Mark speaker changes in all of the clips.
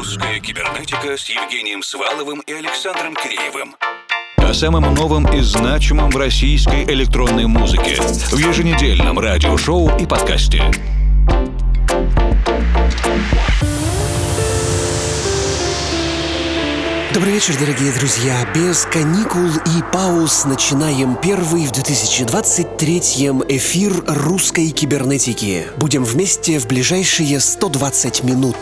Speaker 1: Русская кибернетика с Евгением Сваловым и Александром Киреевым. О самом новом и значимом в российской электронной музыке в еженедельном радиошоу и подкасте.
Speaker 2: Добрый вечер, дорогие друзья. Без каникул и пауз начинаем первый в 2023 эфир русской кибернетики. Будем вместе в ближайшие 120 минут.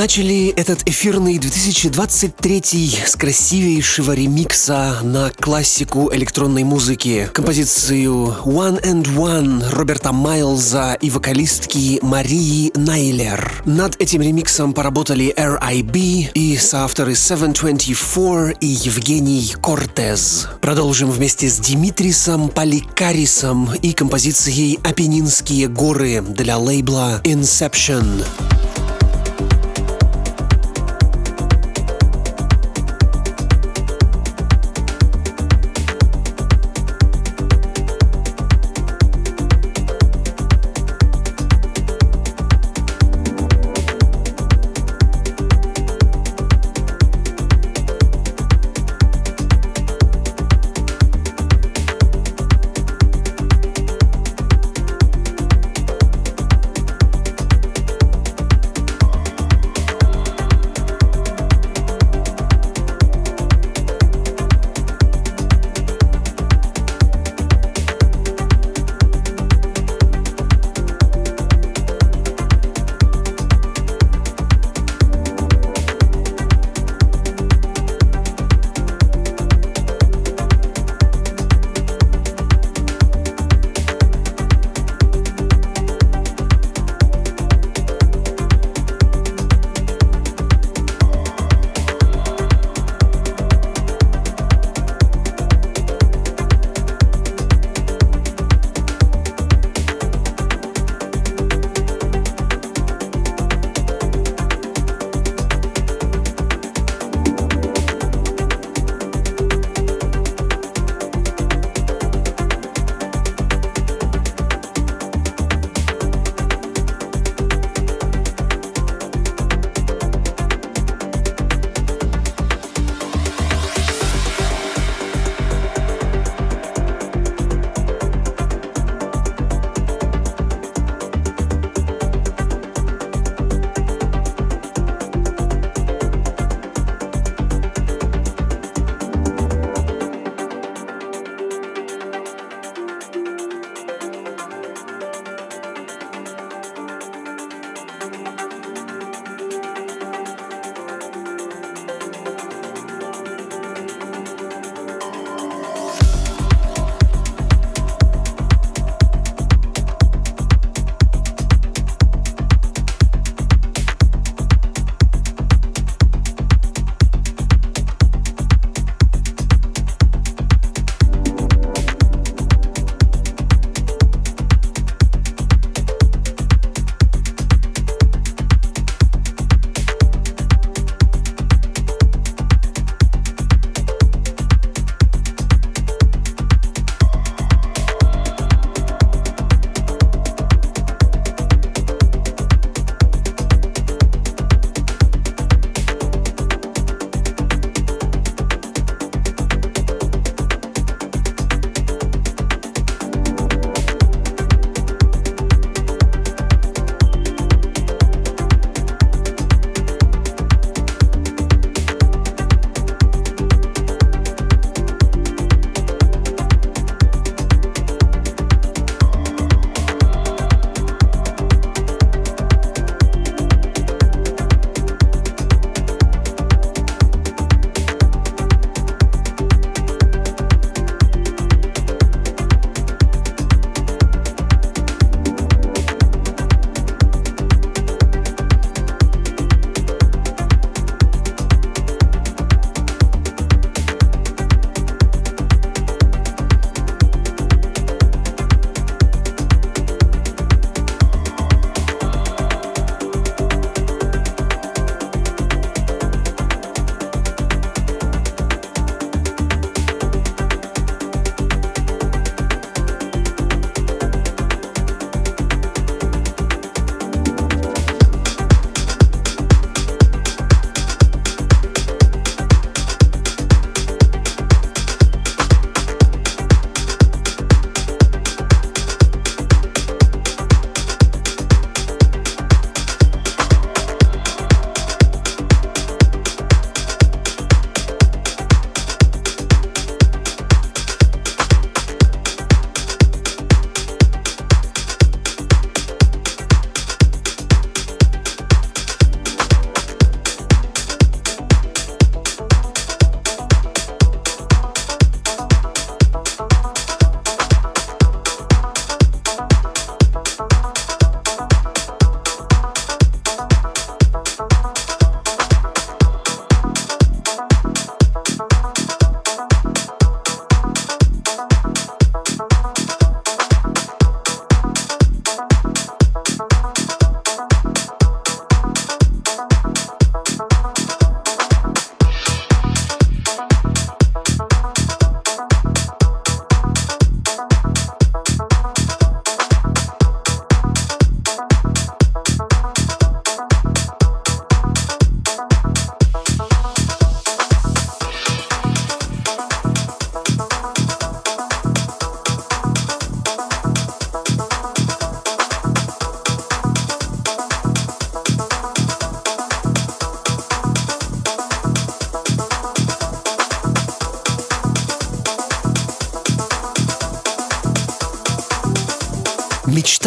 Speaker 2: Начали этот эфирный 2023 с красивейшего ремикса на классику электронной музыки, композицию One and One Роберта Майлза и вокалистки Марии Найлер. Над этим ремиксом поработали R.I.B. и соавторы 724 и Евгений Кортез. Продолжим вместе с Димитрисом Поликарисом и композицией «Апеннинские горы» для лейбла Inception.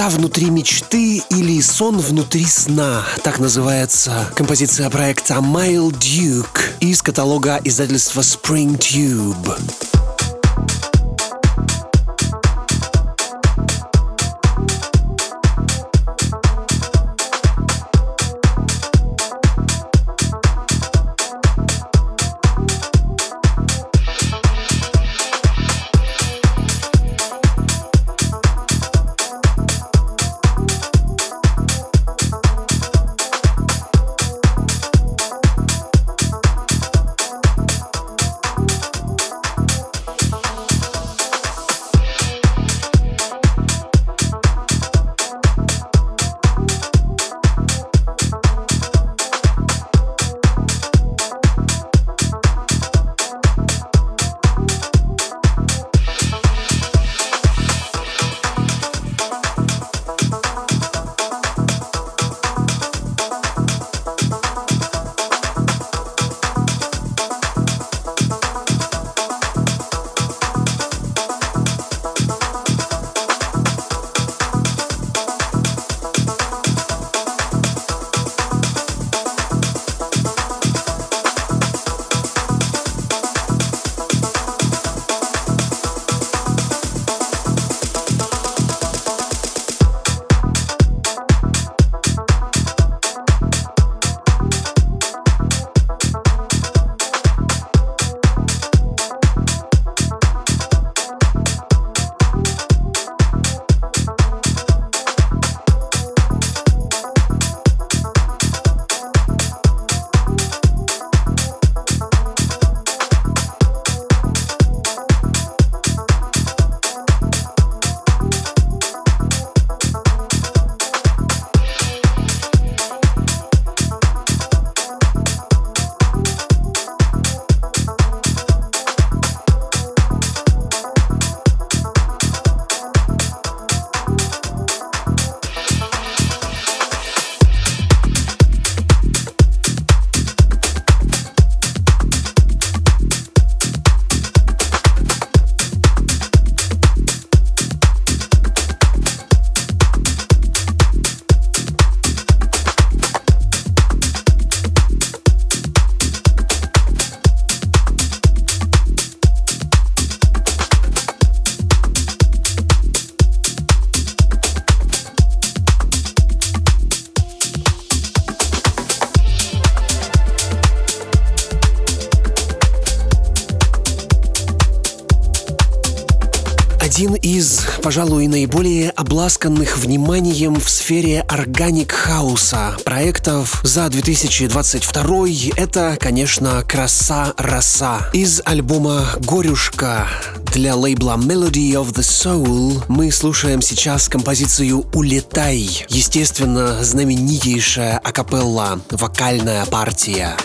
Speaker 2: «Мечта внутри мечты» или «Сон внутри сна». Так называется композиция проекта Mile Duke из каталога издательства Spring Tube. Пожалуй, наиболее обласканных вниманием в сфере органик хауса проектов за 2022 это, конечно, «Краса Роса». Из альбома «Горюшка» для лейбла Melody of the Soul мы слушаем сейчас композицию «Улетай». Естественно, знаменитейшая акапелла, вокальная партия.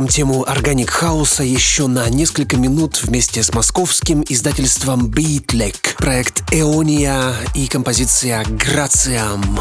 Speaker 2: Продолжим тему органик хауса еще на несколько минут вместе с московским издательством Beatlek. Проект Эония и композиция Грациам.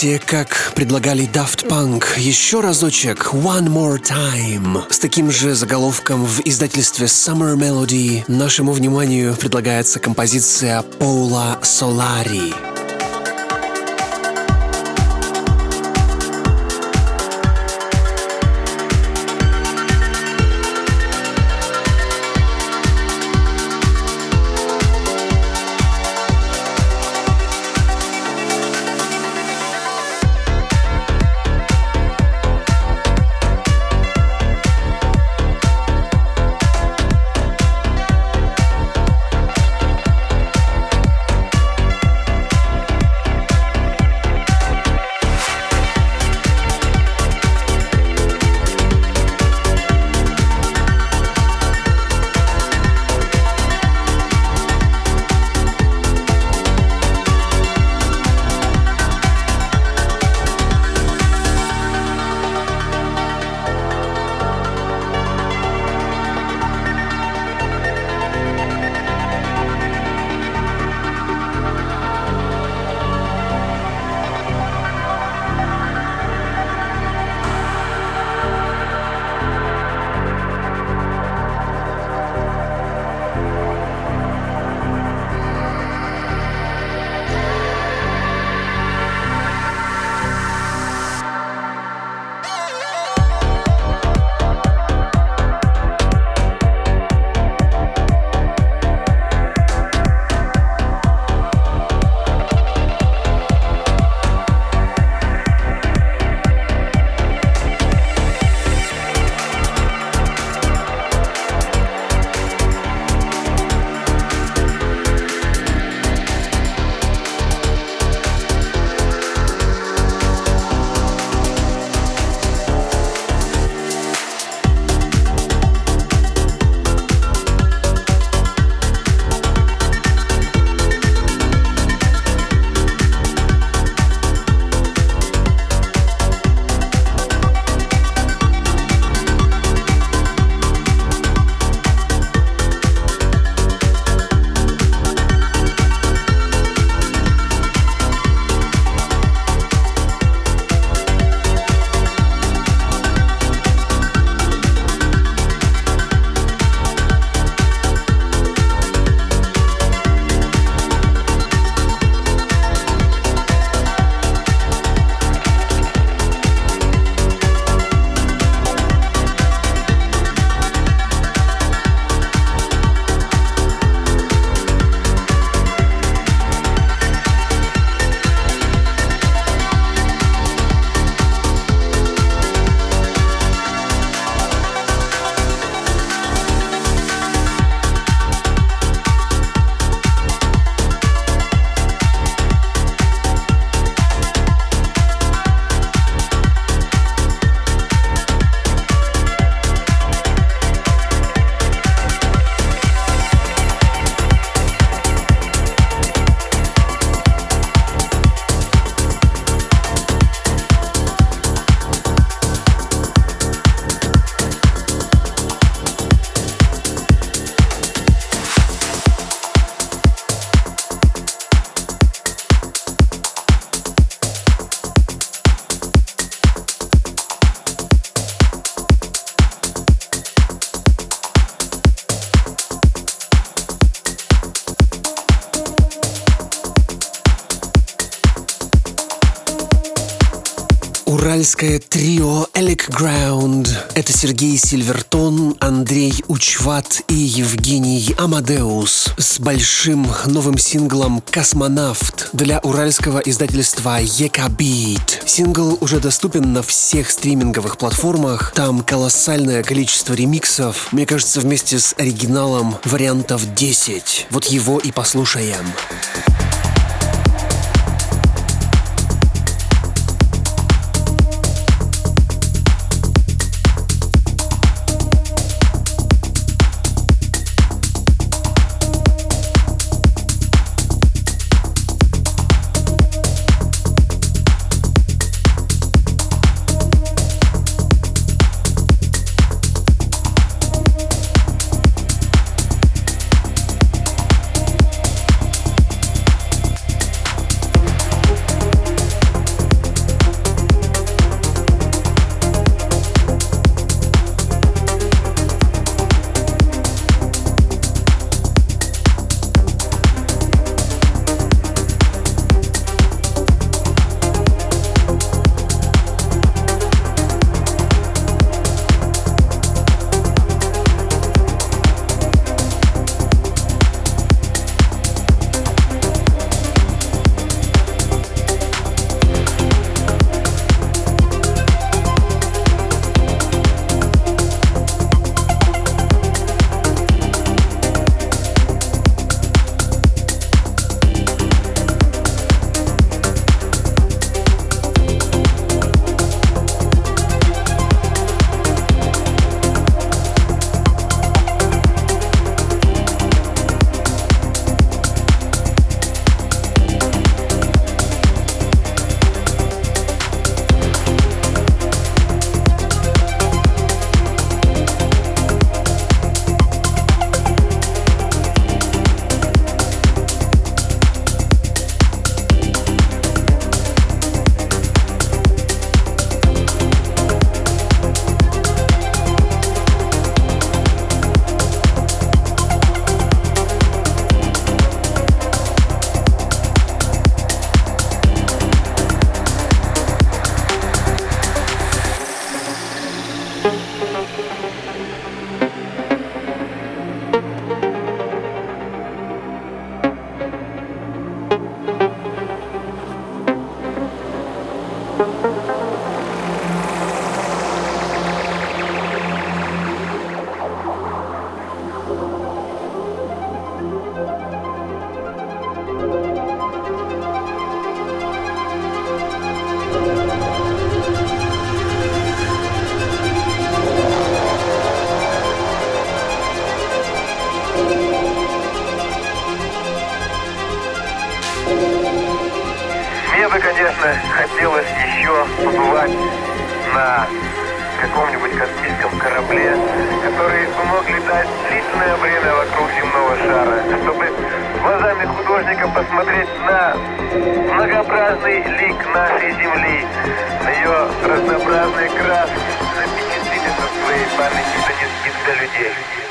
Speaker 2: Помните, как предлагали Daft Punk еще разочек One More Time с таким же заголовком в издательстве Summer Melody? Нашему вниманию предлагается композиция Пола Солари. Сергей Сильвертон, Андрей Учват и Евгений Амадеус с большим новым синглом «Космонавт» для уральского издательства Екабит. Сингл уже доступен на всех стриминговых платформах. Там колоссальное количество ремиксов. Мне кажется, вместе с оригиналом вариантов 10. Вот его и послушаем.
Speaker 3: Конечно, хотелось еще побывать на каком-нибудь космическом корабле, который мог летать длительное время вокруг земного шара, чтобы глазами художника посмотреть на многообразный лик нашей Земли, на ее разнообразные краски, запечатлить это в своей памяти, донести для людей.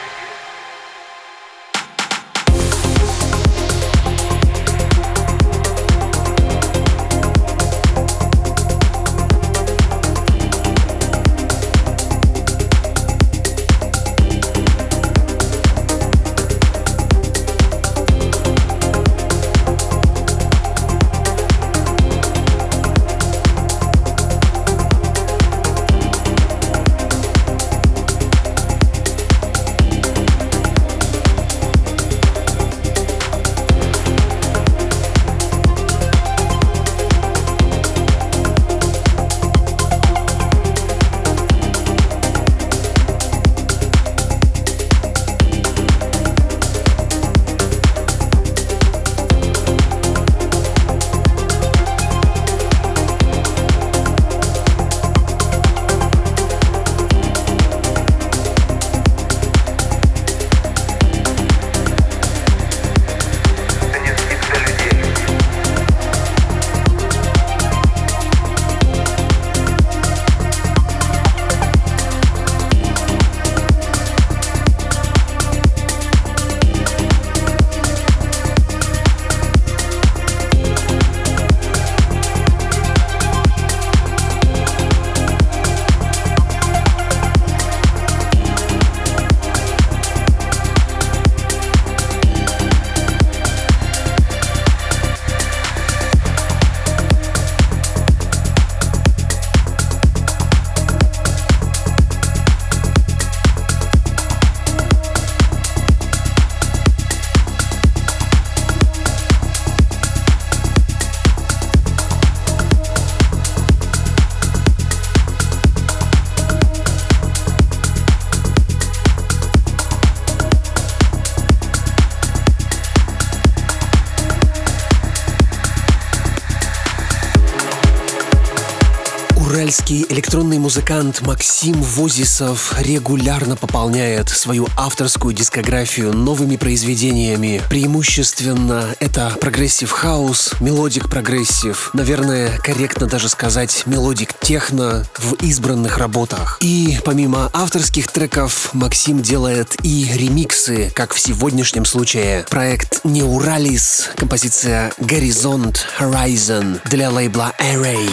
Speaker 2: Музыкант Максим Возисов регулярно пополняет свою авторскую дискографию новыми произведениями. Преимущественно это progressive house, melodic progressive, наверное, корректно даже сказать melodic techno в избранных работах. И помимо авторских треков, Максим делает и ремиксы, как в сегодняшнем случае. Проект Neuralis, композиция Горизонт Horizon для лейбла Array.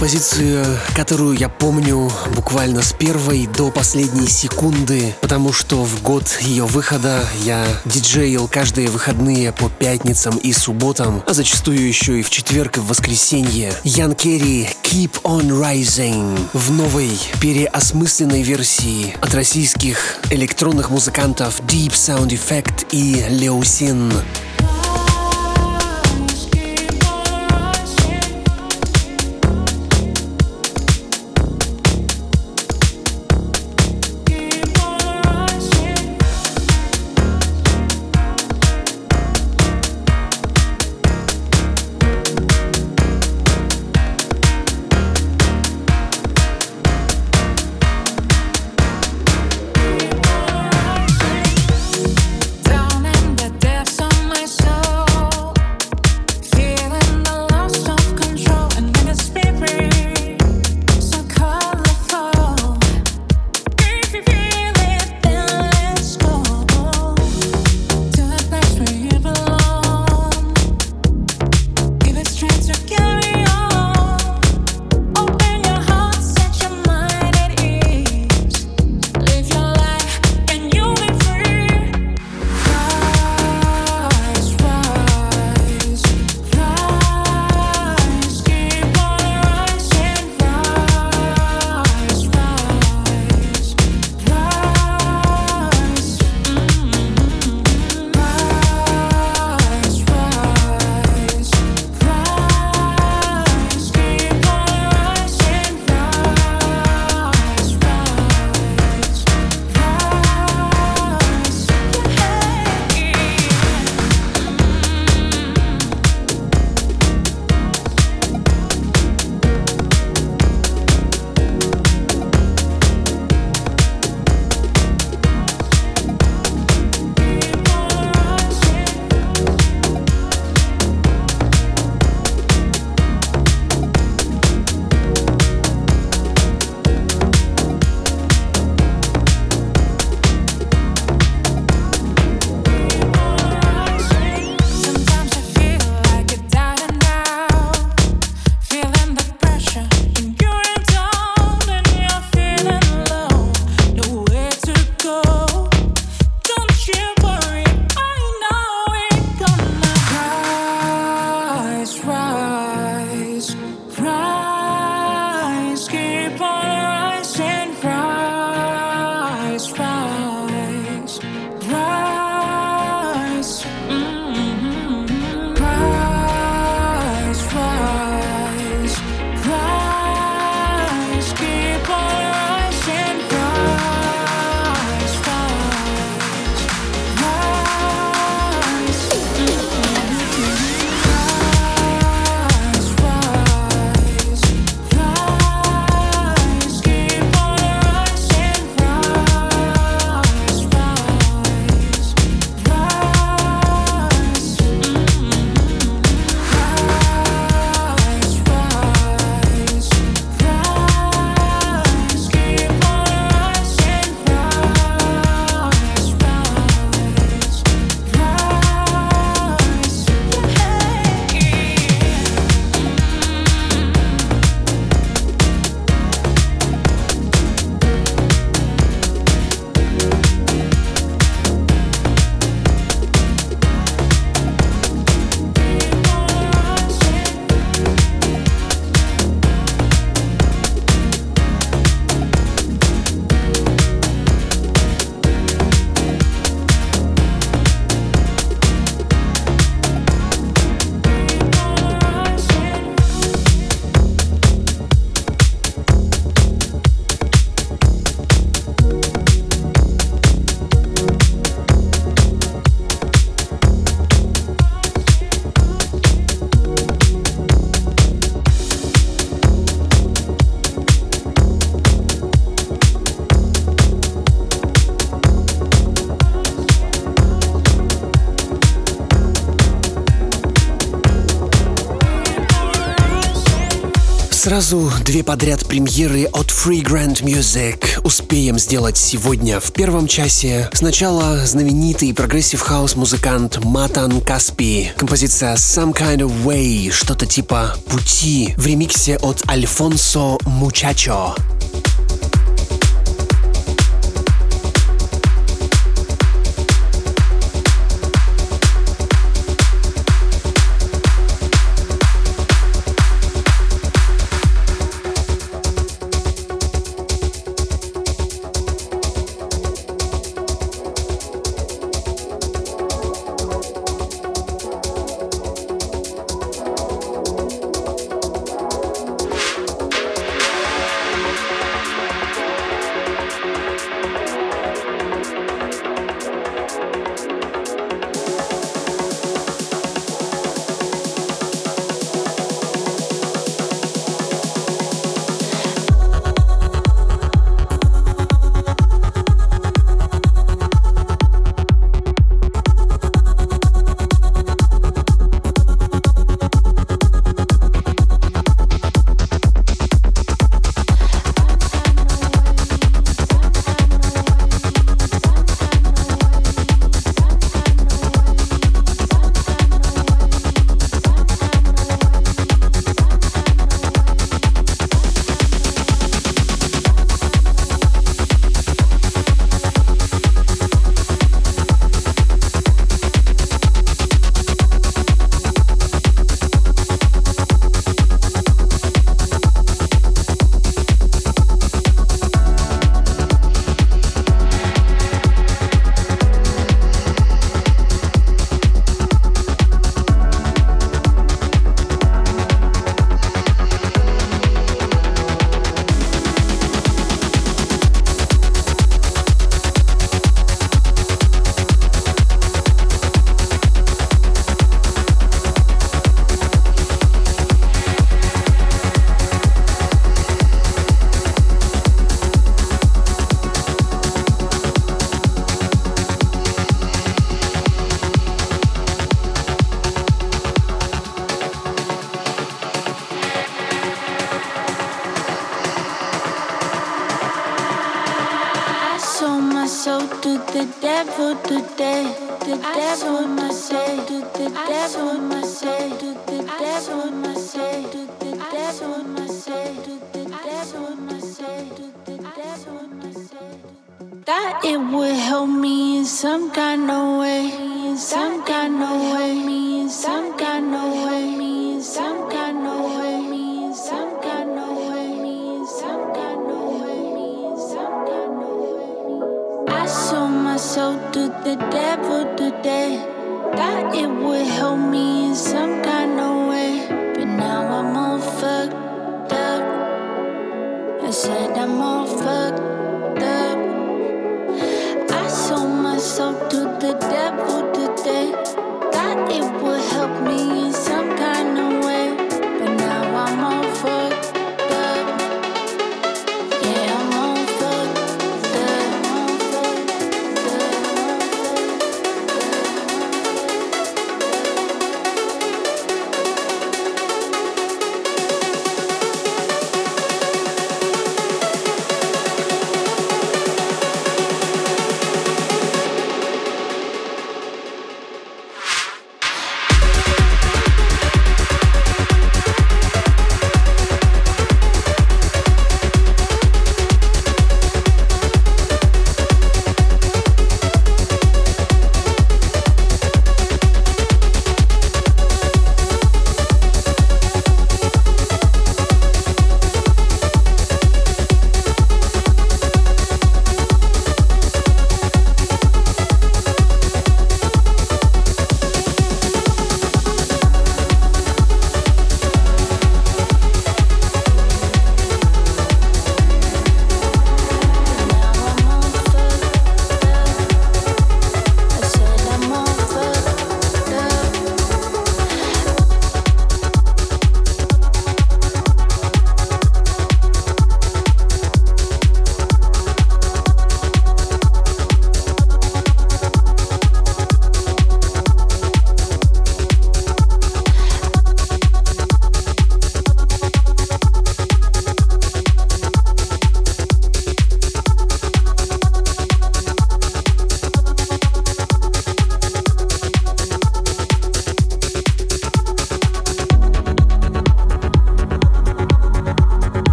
Speaker 2: Композицию, которую я помню буквально с первой до последней секунды, потому что в год ее выхода я диджеил каждые выходные по пятницам и субботам, а зачастую еще и в четверг и в воскресенье. Ян Керри «Keep on Rising» в новой переосмысленной версии от российских электронных музыкантов Deep Sound Effect и Леусин. Сразу две подряд премьеры от FreeGrant Music успеем сделать сегодня в первом часе. Сначала знаменитый progressive house музыкант Матан Каспи. Композиция Some Kind of Way, что-то типа «Пути» в ремиксе от Alfonso Muchacho.
Speaker 4: That it would help me in some kind of way, some kind of way, some kind of way, some kind of way. I sold myself to the devil today. Thought it would help me in some kind of way, but now I'm all fucked up. I said I'm all fucked up. I sold myself to the devil today. Thought it would help me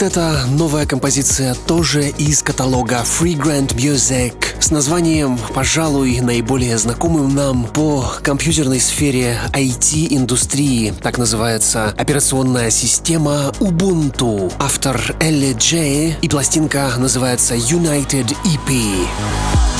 Speaker 2: вот эта новая композиция тоже из каталога Free Grand Music с названием, пожалуй, наиболее знакомым нам по компьютерной сфере IT-индустрии. Так называется операционная система Ubuntu. Автор Элли Джей и пластинка называется United EP.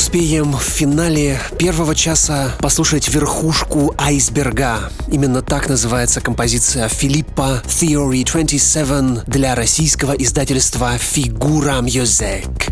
Speaker 2: Успеем в финале первого часа послушать верхушку айсберга. Именно так называется композиция Филиппа Theory 27 для российского издательства Фигура Music.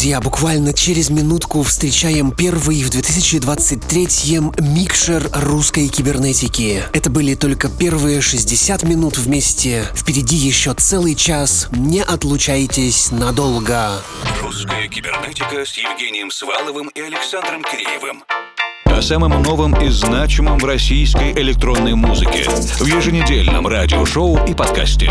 Speaker 2: Друзья, буквально через минутку встречаем первый в 2023-м микшер русской кибернетики. Это были только первые 60 минут вместе. Впереди еще целый час. Не отлучайтесь надолго.
Speaker 1: Русская кибернетика с Евгением Сваловым и Александром Киреевым. О самом новом и значимом в российской электронной музыке в еженедельном радиошоу и подкасте.